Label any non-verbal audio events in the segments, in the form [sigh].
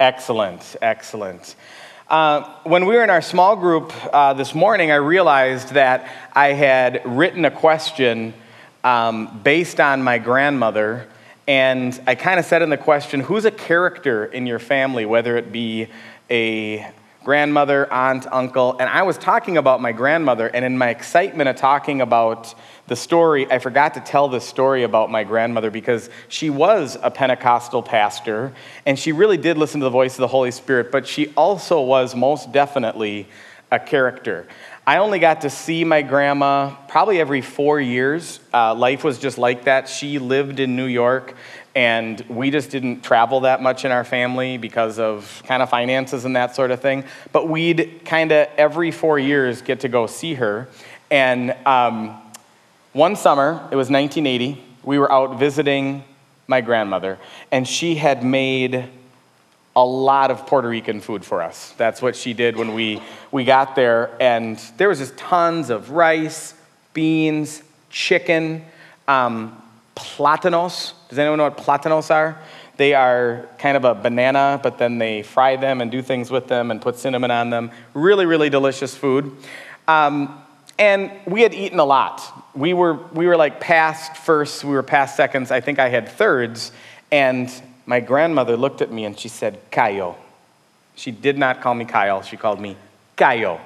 Excellent, excellent. Uh, when we were in our small group uh, this morning, I realized that I had written a question um, based on my grandmother, and I kind of said in the question, Who's a character in your family, whether it be a grandmother, aunt, uncle? And I was talking about my grandmother, and in my excitement of talking about the story, I forgot to tell the story about my grandmother because she was a Pentecostal pastor and she really did listen to the voice of the Holy Spirit, but she also was most definitely a character. I only got to see my grandma probably every four years. Uh, life was just like that. She lived in New York, and we just didn't travel that much in our family because of kind of finances and that sort of thing. But we'd kind of every four years get to go see her. And um, one summer, it was 1980, we were out visiting my grandmother, and she had made a lot of Puerto Rican food for us. That's what she did when we, we got there, and there was just tons of rice, beans, chicken, um, platanos. Does anyone know what platanos are? They are kind of a banana, but then they fry them and do things with them and put cinnamon on them. Really, really delicious food. Um, and we had eaten a lot we were, we were like past firsts, we were past seconds. I think I had thirds. And my grandmother looked at me and she said, Cayo. She did not call me Kyle, she called me Cayo.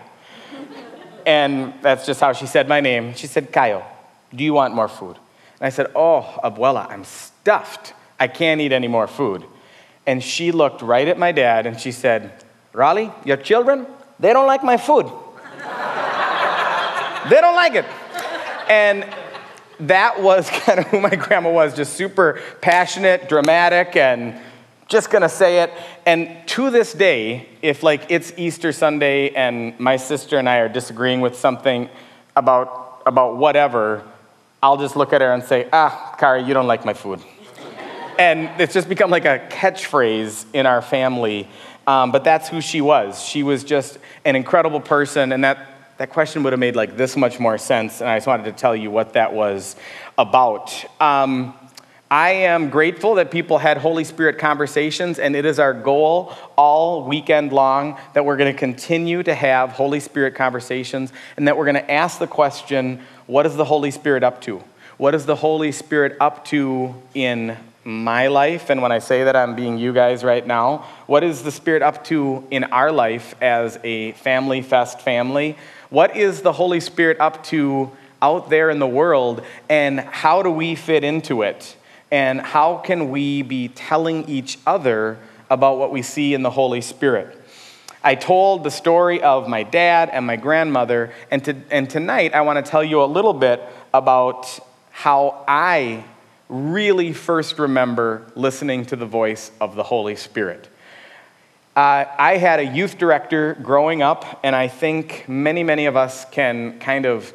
and that's just how she said my name. She said, Cayo, do you want more food? And I said, Oh, Abuela, I'm stuffed. I can't eat any more food. And she looked right at my dad and she said, Raleigh, your children, they don't like my food. [laughs] they don't like it. And that was [laughs] kind of who my grandma was just super passionate, dramatic, and just gonna say it. And to this day, if like it's Easter Sunday and my sister and I are disagreeing with something about, about whatever, I'll just look at her and say, ah, Kari, you don't like my food. and it's just become like a catchphrase in our family. Um, but that's who she was. She was just an incredible person, and that that question would have made like this much more sense, and I just wanted to tell you what that was about. Um, I am grateful that people had Holy Spirit conversations, and it is our goal all weekend long that we're going to continue to have Holy Spirit conversations and that we're going to ask the question what is the Holy Spirit up to? What is the Holy Spirit up to in my life? And when I say that, I'm being you guys right now. What is the Spirit up to in our life as a family fest family? What is the Holy Spirit up to out there in the world, and how do we fit into it? And how can we be telling each other about what we see in the Holy Spirit? I told the story of my dad and my grandmother, and, to, and tonight I want to tell you a little bit about how I really first remember listening to the voice of the Holy Spirit. Uh, I had a youth director growing up, and I think many, many of us can kind of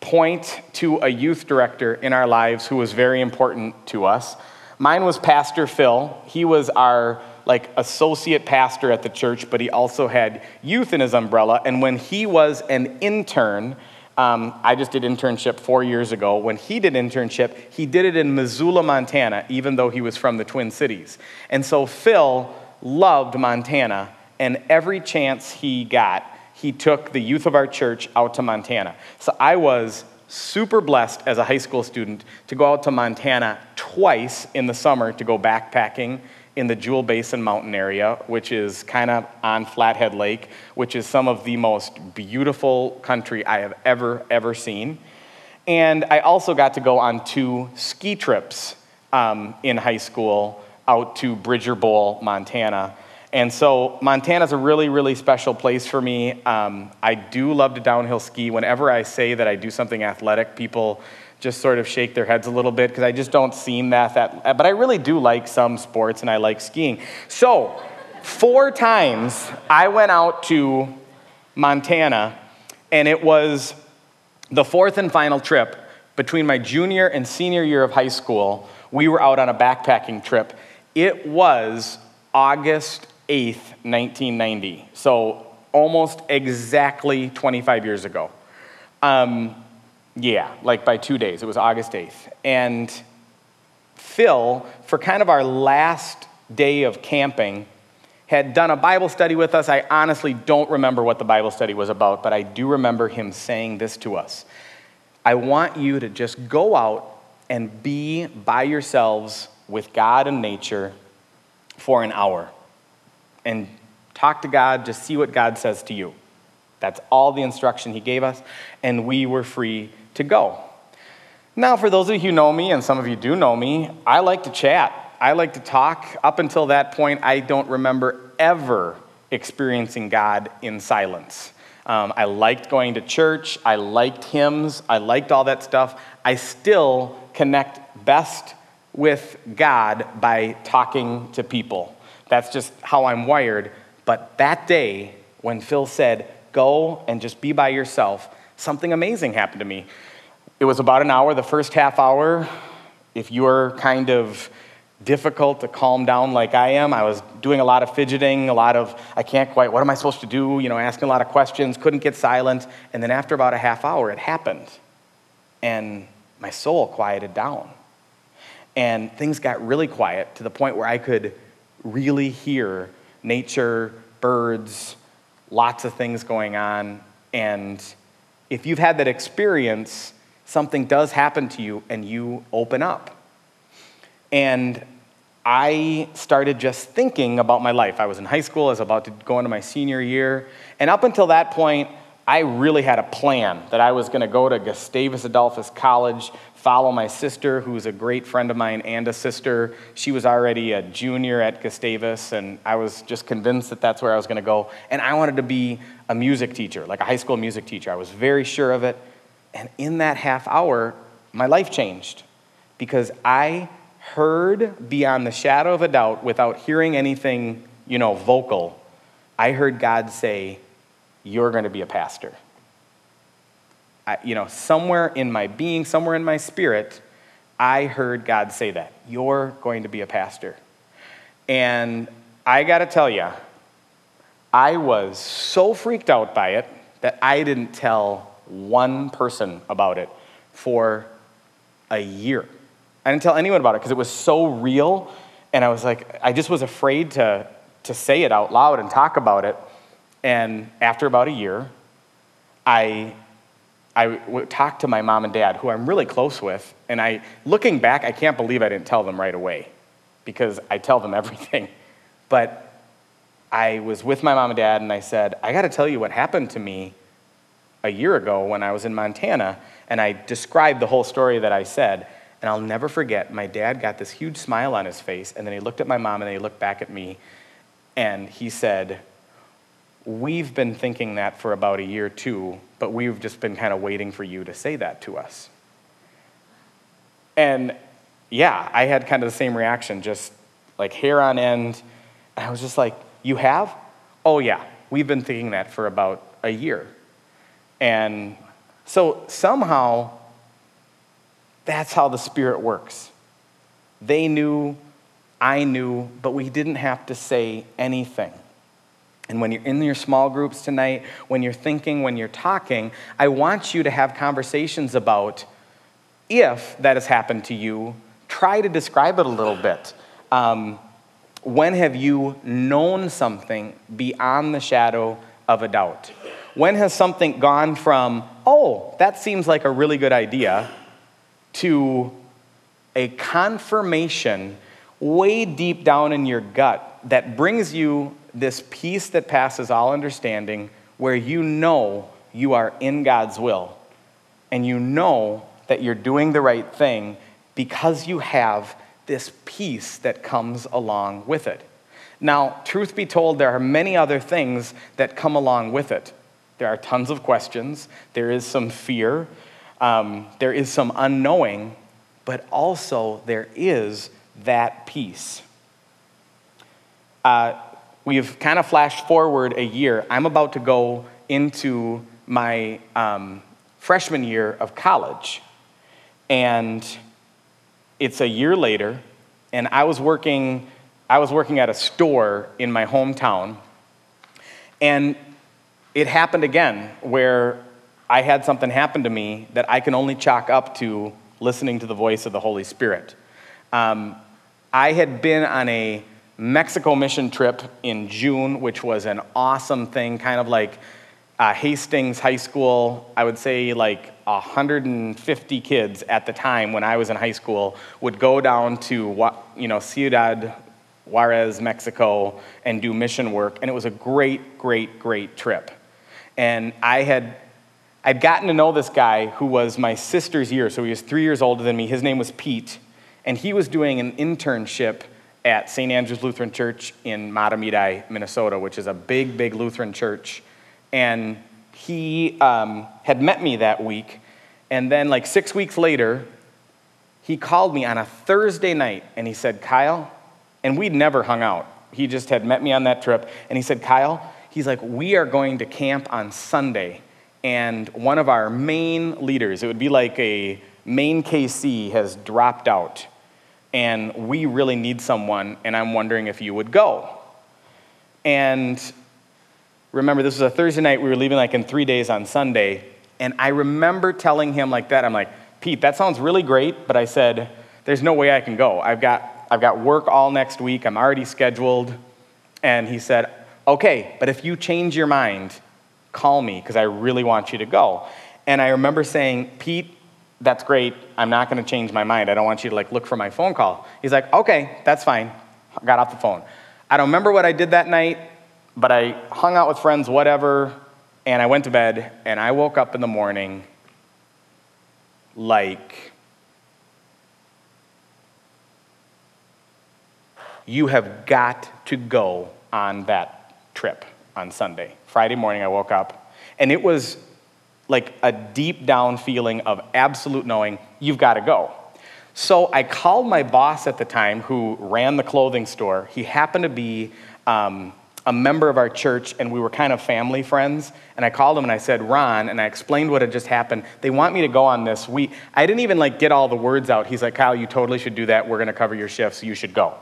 point to a youth director in our lives who was very important to us. Mine was Pastor Phil. He was our like associate pastor at the church, but he also had youth in his umbrella. And when he was an intern, um, I just did internship four years ago. When he did internship, he did it in Missoula, Montana, even though he was from the Twin Cities. And so Phil loved Montana, and every chance he got, he took the youth of our church out to Montana. So I was super blessed as a high school student to go out to Montana twice in the summer to go backpacking in the Jewel Basin mountain area, which is kind of on Flathead Lake, which is some of the most beautiful country I have ever, ever seen. And I also got to go on two ski trips um, in high school out to Bridger Bowl, Montana. And so Montana's a really, really special place for me. Um, I do love to downhill ski. Whenever I say that I do something athletic, people just sort of shake their heads a little bit because I just don't seem that, that, but I really do like some sports and I like skiing. So, four times I went out to Montana, and it was the fourth and final trip between my junior and senior year of high school. We were out on a backpacking trip, it was August 8th, 1990. So almost exactly 25 years ago. Um, yeah, like by two days. It was August 8th. And Phil, for kind of our last day of camping, had done a Bible study with us. I honestly don't remember what the Bible study was about, but I do remember him saying this to us I want you to just go out and be by yourselves with God and nature for an hour and talk to God, just see what God says to you. That's all the instruction he gave us, and we were free to go. Now, for those of you who know me, and some of you do know me, I like to chat. I like to talk. Up until that point, I don't remember ever experiencing God in silence. Um, I liked going to church. I liked hymns. I liked all that stuff. I still connect best with God by talking to people. That's just how I'm wired. But that day, when Phil said, Go and just be by yourself, something amazing happened to me. It was about an hour, the first half hour. If you're kind of difficult to calm down like I am, I was doing a lot of fidgeting, a lot of, I can't quite, what am I supposed to do? You know, asking a lot of questions, couldn't get silent. And then after about a half hour, it happened. And my soul quieted down. And things got really quiet to the point where I could really hear nature, birds, lots of things going on. And if you've had that experience, something does happen to you and you open up. And I started just thinking about my life. I was in high school, I was about to go into my senior year. And up until that point, I really had a plan that I was going to go to Gustavus Adolphus College, follow my sister, who's a great friend of mine and a sister. She was already a junior at Gustavus, and I was just convinced that that's where I was going to go. And I wanted to be a music teacher, like a high school music teacher. I was very sure of it. And in that half hour, my life changed because I heard beyond the shadow of a doubt without hearing anything, you know, vocal. I heard God say, You're going to be a pastor. I, you know, somewhere in my being, somewhere in my spirit, I heard God say that. You're going to be a pastor. And I got to tell you, I was so freaked out by it that I didn't tell one person about it for a year. I didn't tell anyone about it because it was so real. And I was like, I just was afraid to, to say it out loud and talk about it. And after about a year, I I talked to my mom and dad, who I'm really close with, and I, looking back, I can't believe I didn't tell them right away because I tell them [laughs] everything. But I was with my mom and dad, and I said, I got to tell you what happened to me a year ago when I was in Montana, and I described the whole story that I said. And I'll never forget, my dad got this huge smile on his face, and then he looked at my mom and then he looked back at me, and he said, We've been thinking that for about a year too, but we've just been kind of waiting for you to say that to us. And yeah, I had kind of the same reaction, just like hair on end. And I was just like, You have? Oh, yeah, we've been thinking that for about a year. And so somehow, that's how the Spirit works. They knew, I knew, but we didn't have to say anything. And when you're in your small groups tonight, when you're thinking, when you're talking, I want you to have conversations about if that has happened to you, try to describe it a little bit. Um, when have you known something beyond the shadow of a doubt? When has something gone from, oh, that seems like a really good idea, to a confirmation way deep down in your gut that brings you this peace that passes all understanding, where you know you are in God's will and you know that you're doing the right thing because you have this peace that comes along with it. Now, truth be told, there are many other things that come along with it. There are tons of questions, there is some fear, um, there is some unknowing, but also there is that peace. Uh, we've kind of flashed forward a year. I'm about to go into my um, freshman year of college. And it's a year later, and I was working, I was working at a store in my hometown. And it happened again where I had something happen to me that I can only chalk up to listening to the voice of the Holy Spirit. Um, I had been on a Mexico mission trip in June, which was an awesome thing, kind of like uh, Hastings High School. I would say like 150 kids at the time when I was in high school would go down to you know Ciudad Juarez, Mexico, and do mission work, and it was a great, great, great trip. And I had I'd gotten to know this guy who was my sister's year, so he was three years older than me. His name was Pete, and he was doing an internship at St. Andrew's Lutheran Church in Mahtomedi, Minnesota, which is a big, big Lutheran church. And he um, had met me that week, and then, like six weeks later, he called me on a Thursday night and he said, Kyle, and we'd never hung out. He just had met me on that trip, and he said, Kyle, he's like, we are going to camp on Sunday and one of our main leaders, it would be like a main KC, has dropped out, and we really need someone, and I'm wondering if you would go. And remember, this was a Thursday night, we were leaving like in three days on Sunday, and I remember telling him like that, I'm like, Pete, that sounds really great, but I said, there's no way I can go. I've got, I've got work all next week, I'm already scheduled. And he said, okay, but if you change your mind, call me because I really want you to go. And I remember saying, Pete, that's great. I'm not going to change my mind. I don't want you to like look for my phone call. He's like, okay, that's fine. I got off the phone. I don't remember what I did that night, but I hung out with friends, whatever, and I went to bed, and I woke up in the morning like, you have got to go on that trip on Sunday. Friday morning, I woke up, and it was like a deep down feeling of absolute knowing you've got to go. So I called my boss at the time who ran the clothing store. He happened to be um, a member of our church, and we were kind of family friends. And I called him and I said, Ron, and I explained what had just happened. They want me to go on this. We, I didn't even like get all the words out. He's like, Kyle, you totally should do that. We're going to cover your shifts. You should go.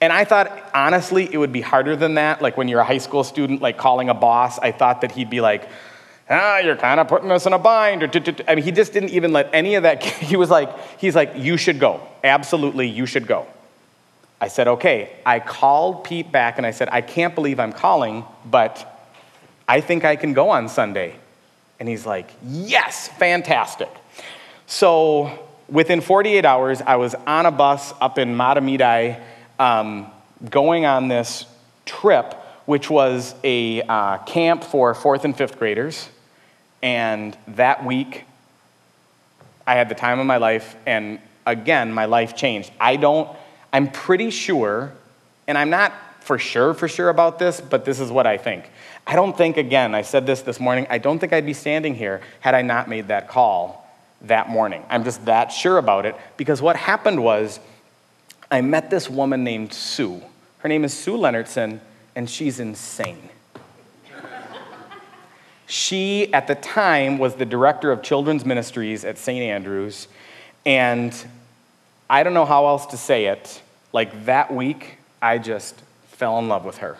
And I thought, honestly, it would be harder than that. Like when you're a high school student, like calling a boss, I thought that he'd be like, ah, you're kind of putting us in a bind. Or, I mean, he just didn't even let any of that. [laughs] He was like, he's like, you should go. Absolutely, you should go. I said, okay. I called Pete back and I said, I can't believe I'm calling, but I think I can go on Sunday. And he's like, yes, fantastic. So within 48 hours, I was on a bus up in Mahtomedi um, going on this trip, which was a uh, camp for fourth and fifth graders. And that week, I had the time of my life, and again, my life changed. I don't, I'm pretty sure, and I'm not for sure, for sure about this, but this is what I think. I don't think, again, I said this this morning, I don't think I'd be standing here had I not made that call that morning. I'm just that sure about it because what happened was I met this woman named Sue. Her name is Sue Leonardson, and she's insane. She, at the time, was the director of children's ministries at St. Andrews, and I don't know how else to say it. Like that week, I just fell in love with her.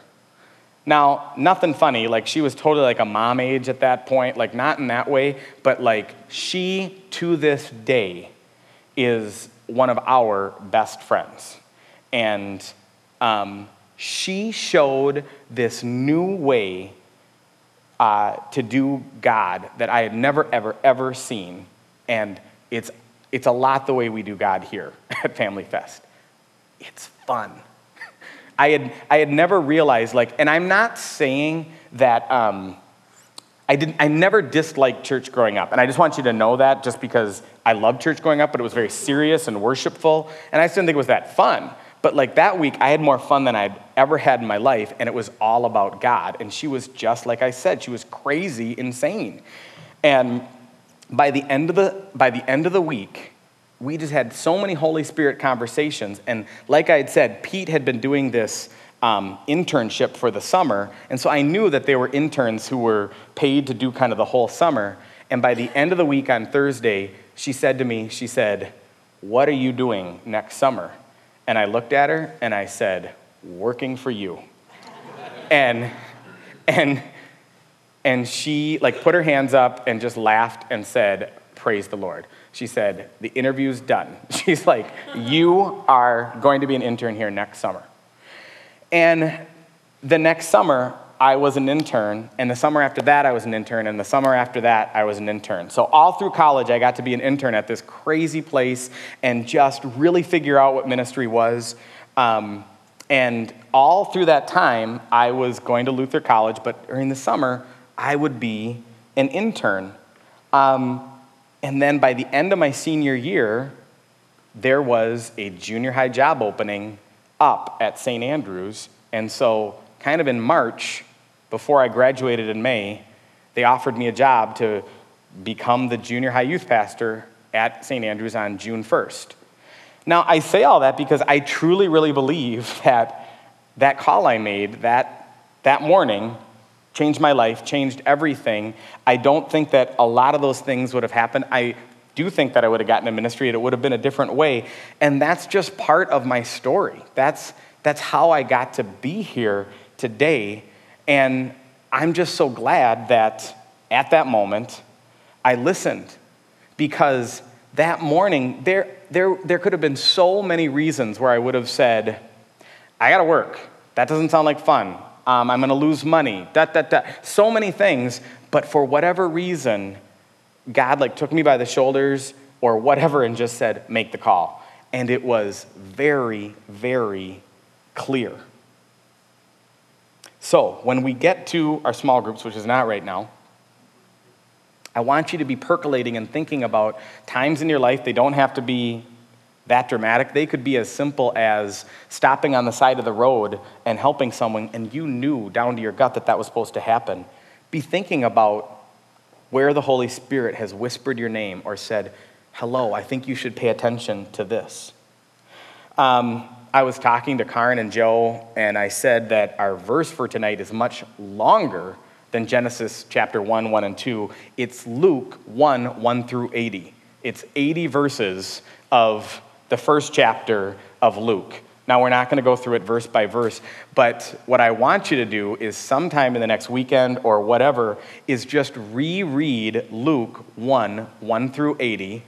Now, nothing funny, like she was totally like a mom age at that point, like not in that way, but like she to this day is one of our best friends. And um, she showed this new way uh, to do God that I had never, ever, ever seen. And it's, it's a lot the way we do God here [laughs] at Family Fest. It's fun. [laughs] I had, I had never realized, like, and I'm not saying that. Um, I, didn't, I never disliked church growing up. And I just want you to know that just because I loved church growing up, but it was very serious and worshipful. And I just didn't think it was that fun. But like that week, I had more fun than I'd ever had in my life, and it was all about God. And she was just like I said, she was crazy, insane. And by the end of the, by the, end of the week, we just had so many Holy Spirit conversations. And like I had said, Pete had been doing this um, internship for the summer. And so I knew that they were interns who were paid to do kind of the whole summer. And by the end of the week on Thursday, she said to me, she said, What are you doing next summer? And I looked at her and I said, Working for you. and, and, and she like put her hands up and just laughed and said, Praise the Lord. She said, The interview's done. [laughs] She's like, You are going to be an intern here next summer. And the next summer, I was an intern, and the summer after that, I was an intern, and the summer after that, I was an intern. So, all through college, I got to be an intern at this crazy place and just really figure out what ministry was. Um, and all through that time, I was going to Luther College, but during the summer, I would be an intern. Um, and then by the end of my senior year, there was a junior high job opening up at St. Andrews. And so, kind of in March, before I graduated in May, they offered me a job to become the junior high youth pastor at St. Andrews on June 1st. Now, I say all that because I truly, really believe [laughs] that that call I made that, that morning changed my life, changed everything. I don't think that a lot of those things would have happened. I do think that I would have gotten a ministry and it would have been a different way. And that's just part of my story. That's, that's how I got to be here today. And I'm just so glad that at that moment I listened because that morning there, there, there could have been so many reasons where I would have said, I gotta work. That doesn't sound like fun. Um, I'm gonna lose money. Da, da, da. So many things, but for whatever reason, God like took me by the shoulders or whatever and just said, make the call. And it was very, very clear. So when we get to our small groups, which is not right now, I want you to be percolating and thinking about times in your life. They don't have to be that dramatic. They could be as simple as stopping on the side of the road and helping someone, and you knew down to your gut that that was supposed to happen. Be thinking about where the Holy Spirit has whispered your name or said, Hello, I think you should pay attention to this. Um, I was talking to Karin and Joe, and I said that our verse for tonight is much longer than Genesis chapter 1, 1, and 2. It's Luke 1, 1 through 80. It's 80 verses of the first chapter of Luke. Now, we're not going to go through it verse by verse, but what I want you to do is sometime in the next weekend or whatever, is just reread Luke 1 1 through 80.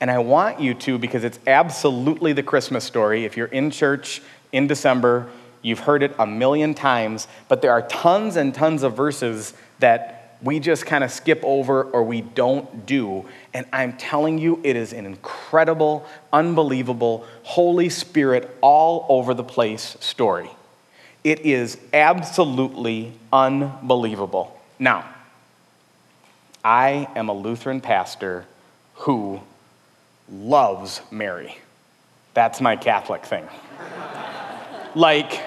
And I want you to, because it's absolutely the Christmas story. If you're in church in December, you've heard it a million times, but there are tons and tons of verses that we just kind of skip over or we don't do. And I'm telling you, it is an incredible, unbelievable, Holy Spirit all over the place story. It is absolutely unbelievable. Now, I am a Lutheran pastor who loves Mary. That's my Catholic thing. like,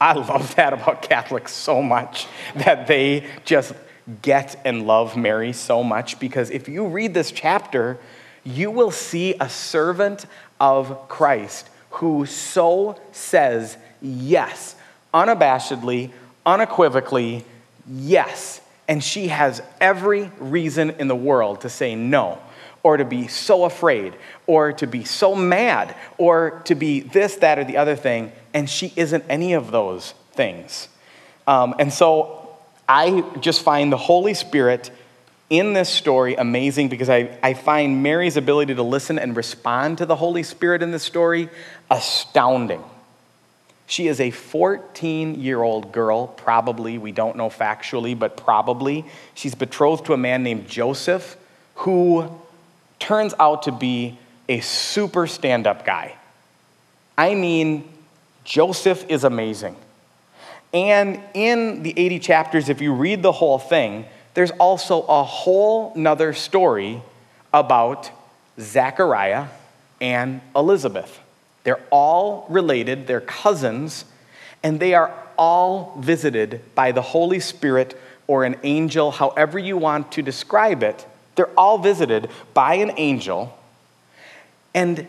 I love that about Catholics so much that they just get and love Mary so much because if you read this chapter, you will see a servant of Christ who so says yes, unabashedly, unequivocally, yes. And she has every reason in the world to say no, or to be so afraid, or to be so mad, or to be this, that, or the other thing. And she isn't any of those things. Um, and so I just find the Holy Spirit in this story amazing because I, I find Mary's ability to listen and respond to the Holy Spirit in this story astounding. She is a 14 year old girl, probably. We don't know factually, but probably. She's betrothed to a man named Joseph who turns out to be a super stand up guy. I mean, Joseph is amazing. And in the 80 chapters, if you read the whole thing, there's also a whole nother story about Zechariah and Elizabeth. They're all related, they're cousins, and they are all visited by the Holy Spirit or an angel, however you want to describe it. They're all visited by an angel, and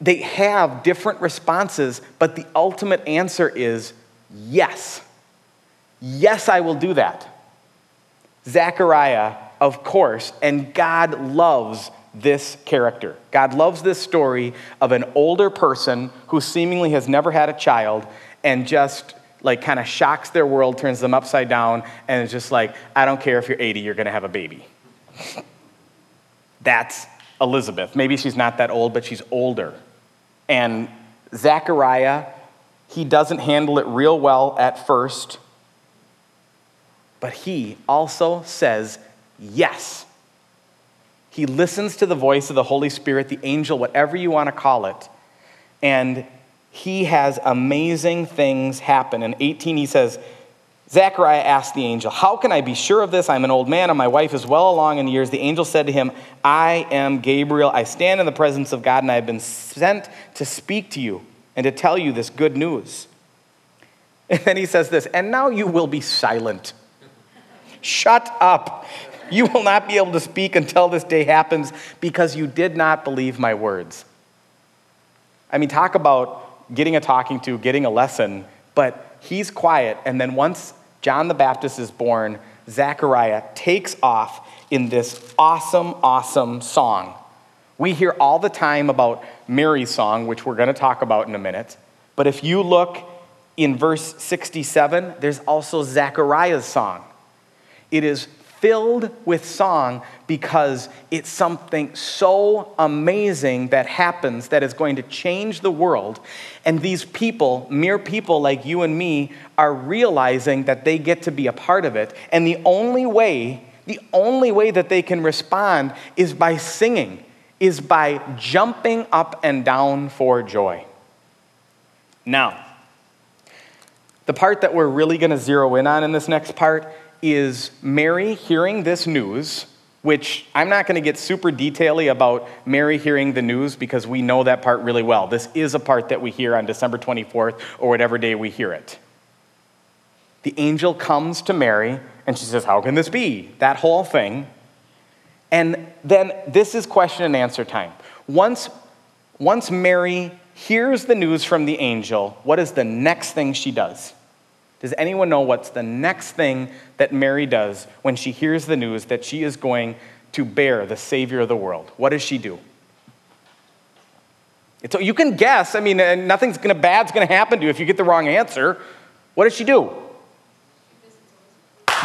they have different responses, but the ultimate answer is Yes. Yes, I will do that. Zechariah, of course, and God loves this character. God loves this story of an older person who seemingly has never had a child and just like kind of shocks their world, turns them upside down, and is just like, I don't care if you're 80, you're going to have a baby. That's Elizabeth. Maybe she's not that old, but she's older. And Zechariah he doesn't handle it real well at first, but he also says yes. He listens to the voice of the Holy Spirit, the angel, whatever you want to call it, and he has amazing things happen. In 18, he says, Zechariah asked the angel, How can I be sure of this? I'm an old man and my wife is well along in years. The angel said to him, I am Gabriel. I stand in the presence of God and I have been sent to speak to you and to tell you this good news. [laughs] And then he says this, and now you will be silent. Shut up. You will not be able to speak until this day happens because you did not believe my words. I mean, talk about getting a talking to, getting a lesson, but he's quiet. And then once John the Baptist is born, Zechariah takes off in this awesome, awesome song. We hear all the time about Mary's song, which we're going to talk about in a minute. But if you look in verse 67, there's also Zechariah's song. It is filled with song because it's something so amazing that happens that is going to change the world. And these people, mere people like you and me, are realizing that they get to be a part of it. And the only way, the only way that they can respond is by singing, is by jumping up and down for joy. Now, the part that we're really going to zero in on in this next part is Mary hearing this news, which I'm not going to get super detaily about Mary hearing the news because we know that part really well. This is a part that we hear on December 24th or whatever day we hear it. The angel comes to Mary and she says, How can this be? That whole thing. And then this is question and answer time. Once, once Mary hears the news from the angel, what is the next thing she does? Does anyone know what's the next thing that Mary does when she hears the news that she is going to bear the Savior of the world? What does she do? So you can guess. I mean, uh, nothing's gonna bad's gonna happen to you if you get the wrong answer. What does she do?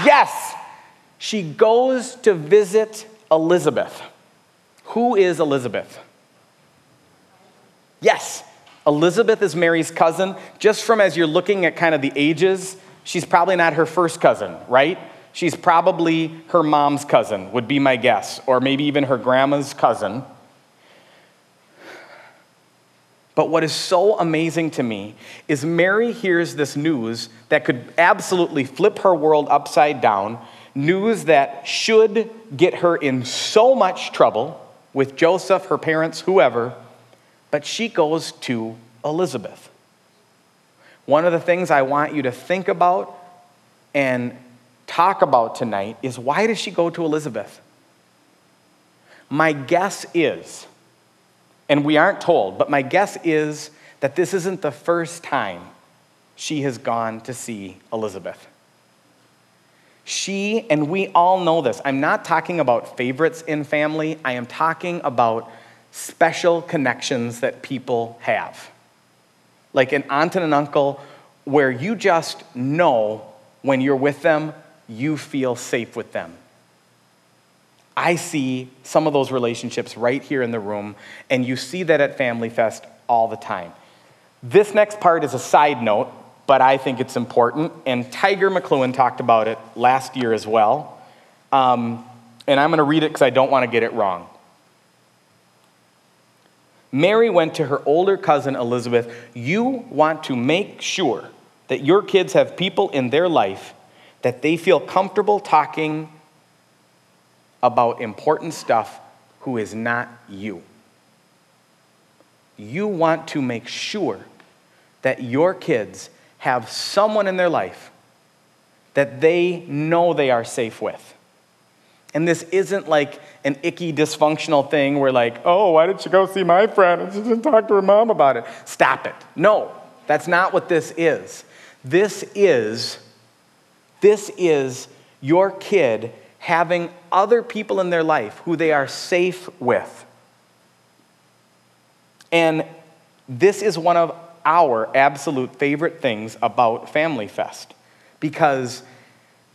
Yes, she goes to visit Elizabeth. Who is Elizabeth? Yes, Elizabeth is Mary's cousin. Just from as you're looking at kind of the ages, she's probably not her first cousin, right? She's probably her mom's cousin, would be my guess, or maybe even her grandma's cousin. But what is so amazing to me is Mary hears this news that could absolutely flip her world upside down, news that should get her in so much trouble with Joseph, her parents, whoever but she goes to Elizabeth. One of the things I want you to think about and talk about tonight is why does she go to Elizabeth? My guess is, and we aren't told, but my guess is that this isn't the first time she has gone to see Elizabeth. She, and we all know this, I'm not talking about favorites in family, I am talking about special connections that people have. Like an aunt and an uncle, where you just know when you're with them, you feel safe with them. I see some of those relationships right here in the room, and you see that at Family Fest all the time. This next part is a side note, but I think it's important, and Tiger McLuhan talked about it last year as well. Um, and I'm going to read it because I don't want to get it wrong. Mary went to her older cousin Elizabeth. You want to make sure that your kids have people in their life that they feel comfortable talking about important stuff who is not you. You want to make sure that your kids have someone in their life that they know they are safe with. And this isn't like an icky, dysfunctional thing where, like, oh, why did she go see my friend and she didn't talk to her mom about it? Stop it. No, that's not what this is. This is, this is your kid having other people in their life who they are safe with. And this is one of our absolute favorite things about Family Fest because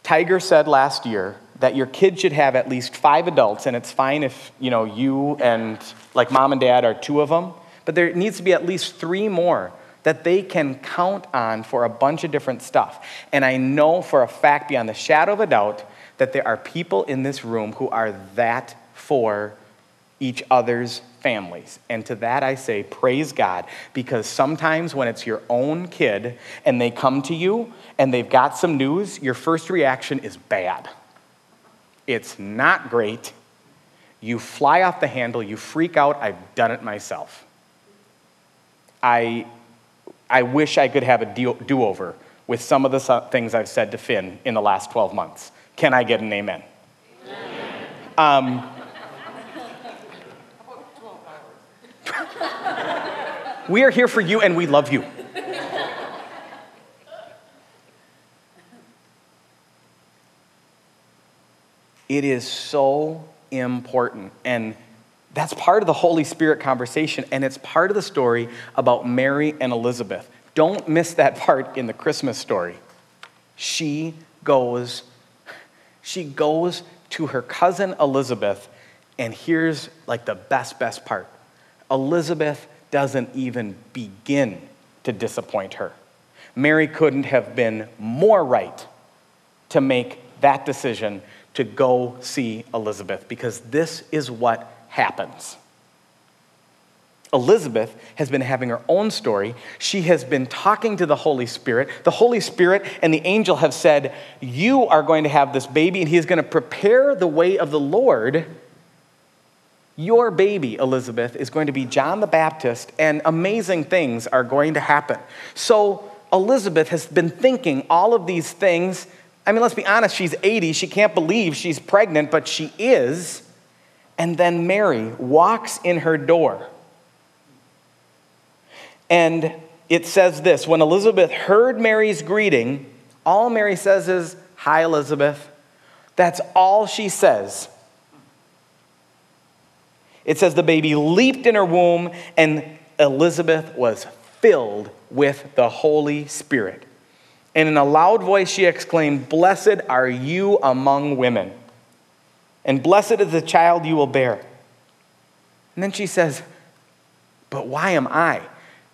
Tiger said last year that your kid should have at least five adults, and it's fine if you know you and like mom and dad are two of them, but there needs to be at least three more that they can count on for a bunch of different stuff. And I know for a fact, beyond the shadow of a doubt, that there are people in this room who are that for each other's families. And to that I say, praise God, because sometimes when it's your own kid and they come to you and they've got some news, your first reaction is bad. It's not great. You fly off the handle, you freak out. I've done it myself. I, I wish I could have a do over with some of the things I've said to Finn in the last 12 months. Can I get an amen? amen. Um, [laughs] [laughs] we are here for you and we love you. It is so important. And that's part of the Holy Spirit conversation, and it's part of the story about Mary and Elizabeth. Don't miss that [laughs] part in the Christmas story. She goes, she goes to her cousin Elizabeth, and here's like the best, best part. Elizabeth doesn't even begin to disappoint her. Mary couldn't have been more right to make that decision to go see Elizabeth because this is what happens. Elizabeth has been having her own story. She has been talking to the Holy Spirit. The Holy Spirit and the angel have said, You are going to have this baby, and he is going to prepare the way of the Lord. Your baby, Elizabeth, is going to be John the Baptist, and amazing things are going to happen. So, Elizabeth has been thinking all of these things I mean, let's be honest, she's 80. She can't believe she's pregnant, but she is. And then Mary walks in her door. And it says this When Elizabeth heard Mary's greeting, all Mary says is, Hi, Elizabeth. That's all she says. It says the baby leaped in her womb, and Elizabeth was filled with the Holy Spirit. And in a loud voice, she exclaimed, Blessed are you among women, and blessed is the child you will bear. And then she says, But why am I?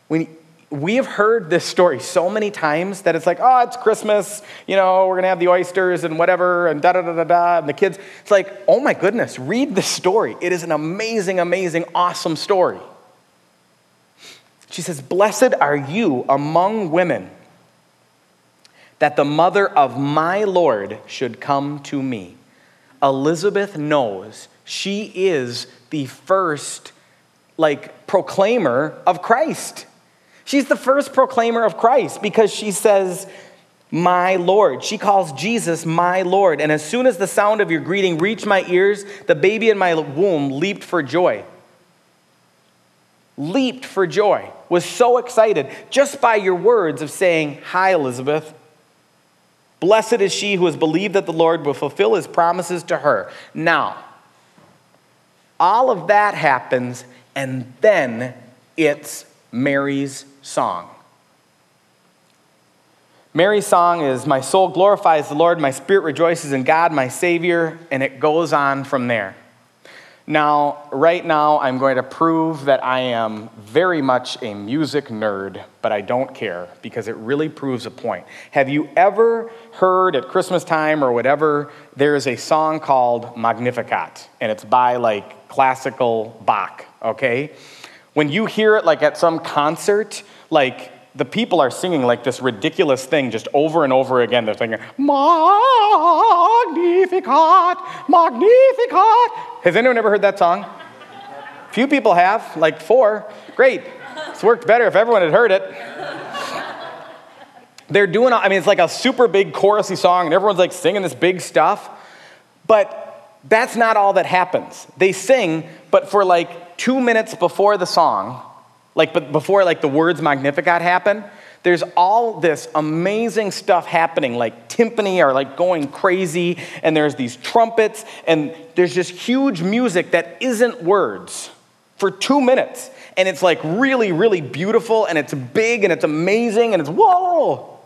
When we have heard this story so many times that it's like, oh, it's Christmas, you know, we're gonna have the oysters and whatever, and da da da da da, and the kids. It's like, oh my goodness, read this story. It is an amazing, amazing, awesome story. She says, Blessed are you among women that the mother of my Lord should come to me. Elizabeth knows she is the first, like, proclaimer of Christ. She's the first proclaimer of Christ because she says, my Lord. She calls Jesus my Lord. And as soon as the sound of your greeting reached my ears, the baby in my womb leaped for joy. Leaped for joy, was so excited just by your words of saying, Hi, Elizabeth. Blessed is she who has believed that the Lord will fulfill his promises to her. Now, all of that happens, and then it's Mary's song. Mary's song is My soul glorifies the Lord, my spirit rejoices in God, my Savior, and it goes on from there. Now, right now, I'm going to prove that I am very much a music nerd, but I don't care because it really proves a point. Have you ever heard at Christmas time or whatever, there is a song called Magnificat, and it's by like classical Bach, okay? When you hear it like at some concert, like the people are singing like this ridiculous thing just over and over again. They're singing, Magnificat, Magnificat. Has anyone ever heard that song? Few people have, like four. Great. It's worked better if everyone had heard it. They're doing, I mean, it's like a super big chorusy song, and everyone's like singing this big stuff. But that's not all that happens. They sing, but for like two minutes before the song, like, but before like the words Magnificat happen, there's all this amazing stuff happening, like timpani are like going crazy, and there's these trumpets, and there's just huge music that isn't words for two minutes. And it's like really, really beautiful, and it's big, and it's amazing, and it's whoa.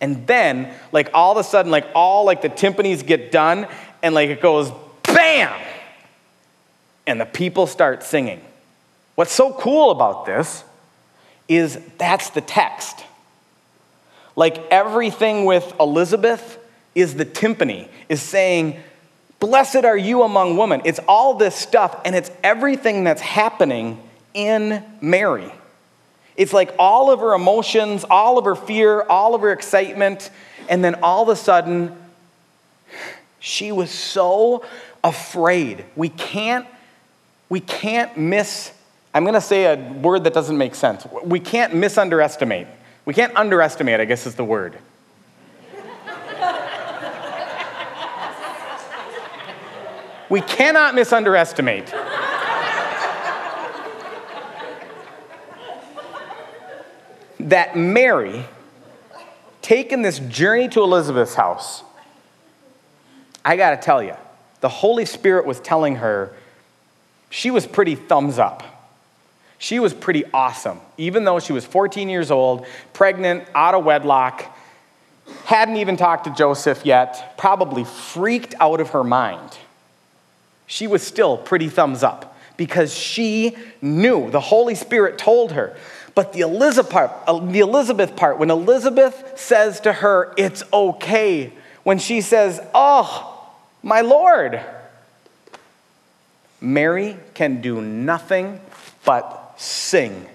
And then, like all of a sudden, like all like the timpanis get done, and like it goes bam! And the people start singing. What's so cool about this is that's the text. Like everything with Elizabeth is the timpani, is saying, Blessed are you among women. It's all this stuff, and it's everything that's happening in Mary. It's like all of her emotions, all of her fear, all of her excitement, and then all of a sudden, she was so afraid. We can't, we can't miss, I'm gonna say a word that doesn't make sense. We can't misunderestimate. We can't underestimate, I guess is the word. we cannot misunderestimate. that Mary, taken this journey to Elizabeth's house, I gotta tell you, the Holy Spirit was telling her she was pretty thumbs up. She was pretty awesome, even though she was 14 years old, pregnant, out of wedlock, hadn't even talked to Joseph yet, probably freaked out of her mind. She was still pretty thumbs up because she knew, the Holy Spirit told her. But the Elizabeth part, uh, the Elizabeth part, when Elizabeth says to her, it's okay, when she says, oh, my Lord. Mary can do nothing but sing.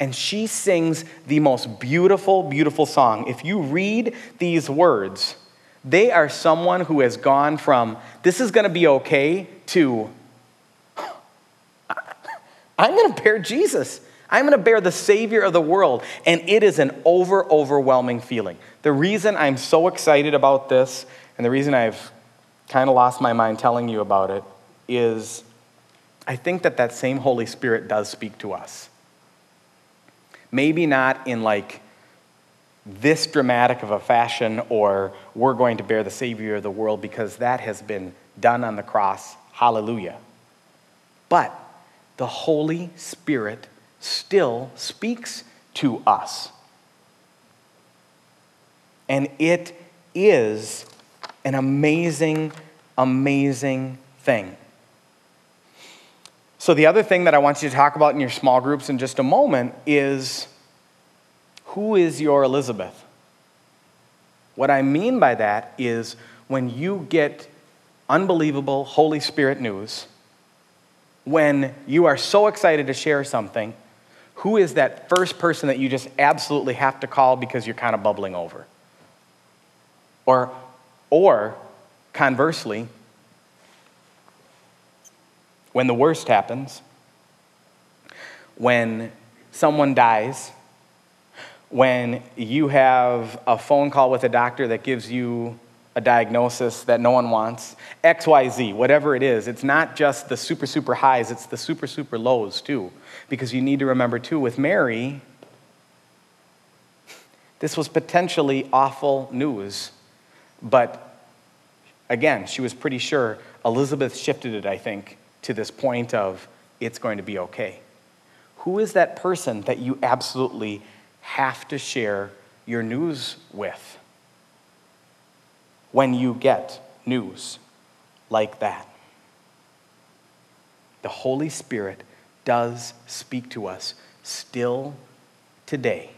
And she sings the most beautiful, beautiful song. If you read these words, they are someone who has gone from, this is going to be okay, to, I'm going to bear Jesus. I'm going to bear the Savior of the world. And it is an over, overwhelming feeling. The reason I'm so excited about this, and the reason I've kind of lost my mind telling you about it is I think that that same Holy Spirit does speak to us. Maybe not in like this dramatic of a fashion or we're going to bear the Savior of the world because that has been done on the cross. Hallelujah. But the Holy Spirit still speaks to us. And it is an amazing, amazing thing. So, the other thing that I want you to talk about in your small groups in just a moment is who is your Elizabeth? What I mean by that is when you get unbelievable Holy Spirit news, when you are so excited to share something, who is that first person that you just absolutely have to call because you're kind of bubbling over? Or or conversely, when the worst happens, when someone dies, when you have a phone call with a doctor that gives you a diagnosis that no one wants, XYZ, whatever it is, it's not just the super, super highs, it's the super, super lows too. Because you need to remember too, with Mary, this was potentially awful news but again, she was pretty sure. Elizabeth shifted it, I think, to this point of it's going to be okay. Who is that person that you absolutely have to share your news with when you get news like that? The Holy Spirit does speak to us still today.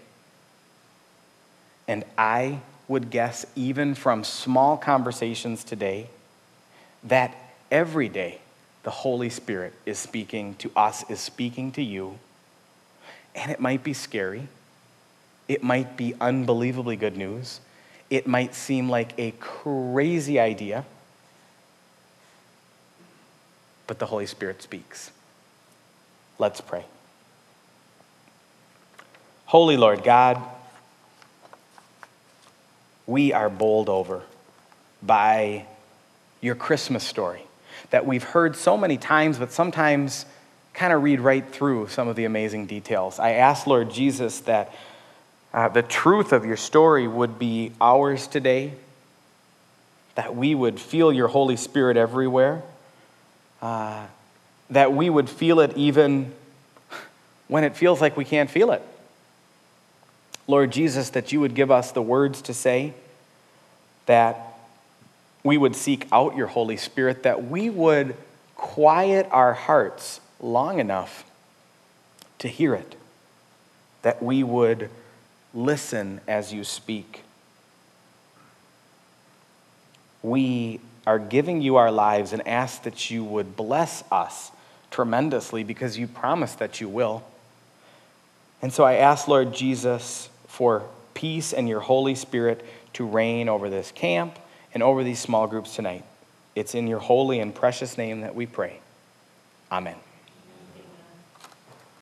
And I would guess, even from small conversations today, that every day the Holy Spirit is speaking to us, is speaking to you. And it might be scary. It might be unbelievably good news. It might seem like a crazy idea. But the Holy Spirit speaks. Let's pray. Holy Lord God, we are bowled over by your Christmas story that we've heard so many times, but sometimes kind of read right through some of the amazing details. I ask, Lord Jesus, that uh, the truth of your story would be ours today, that we would feel your Holy Spirit everywhere, uh, that we would feel it even when it feels like we can't feel it. Lord Jesus, that you would give us the words to say, that we would seek out your Holy Spirit, that we would quiet our hearts long enough to hear it. that we would listen as you speak. We are giving you our lives and ask that you would bless us tremendously because you promised that you will. And so I ask, Lord Jesus, for peace and your Holy Spirit to reign over this camp and over these small groups tonight. It's in your holy and precious name that we pray. Amen.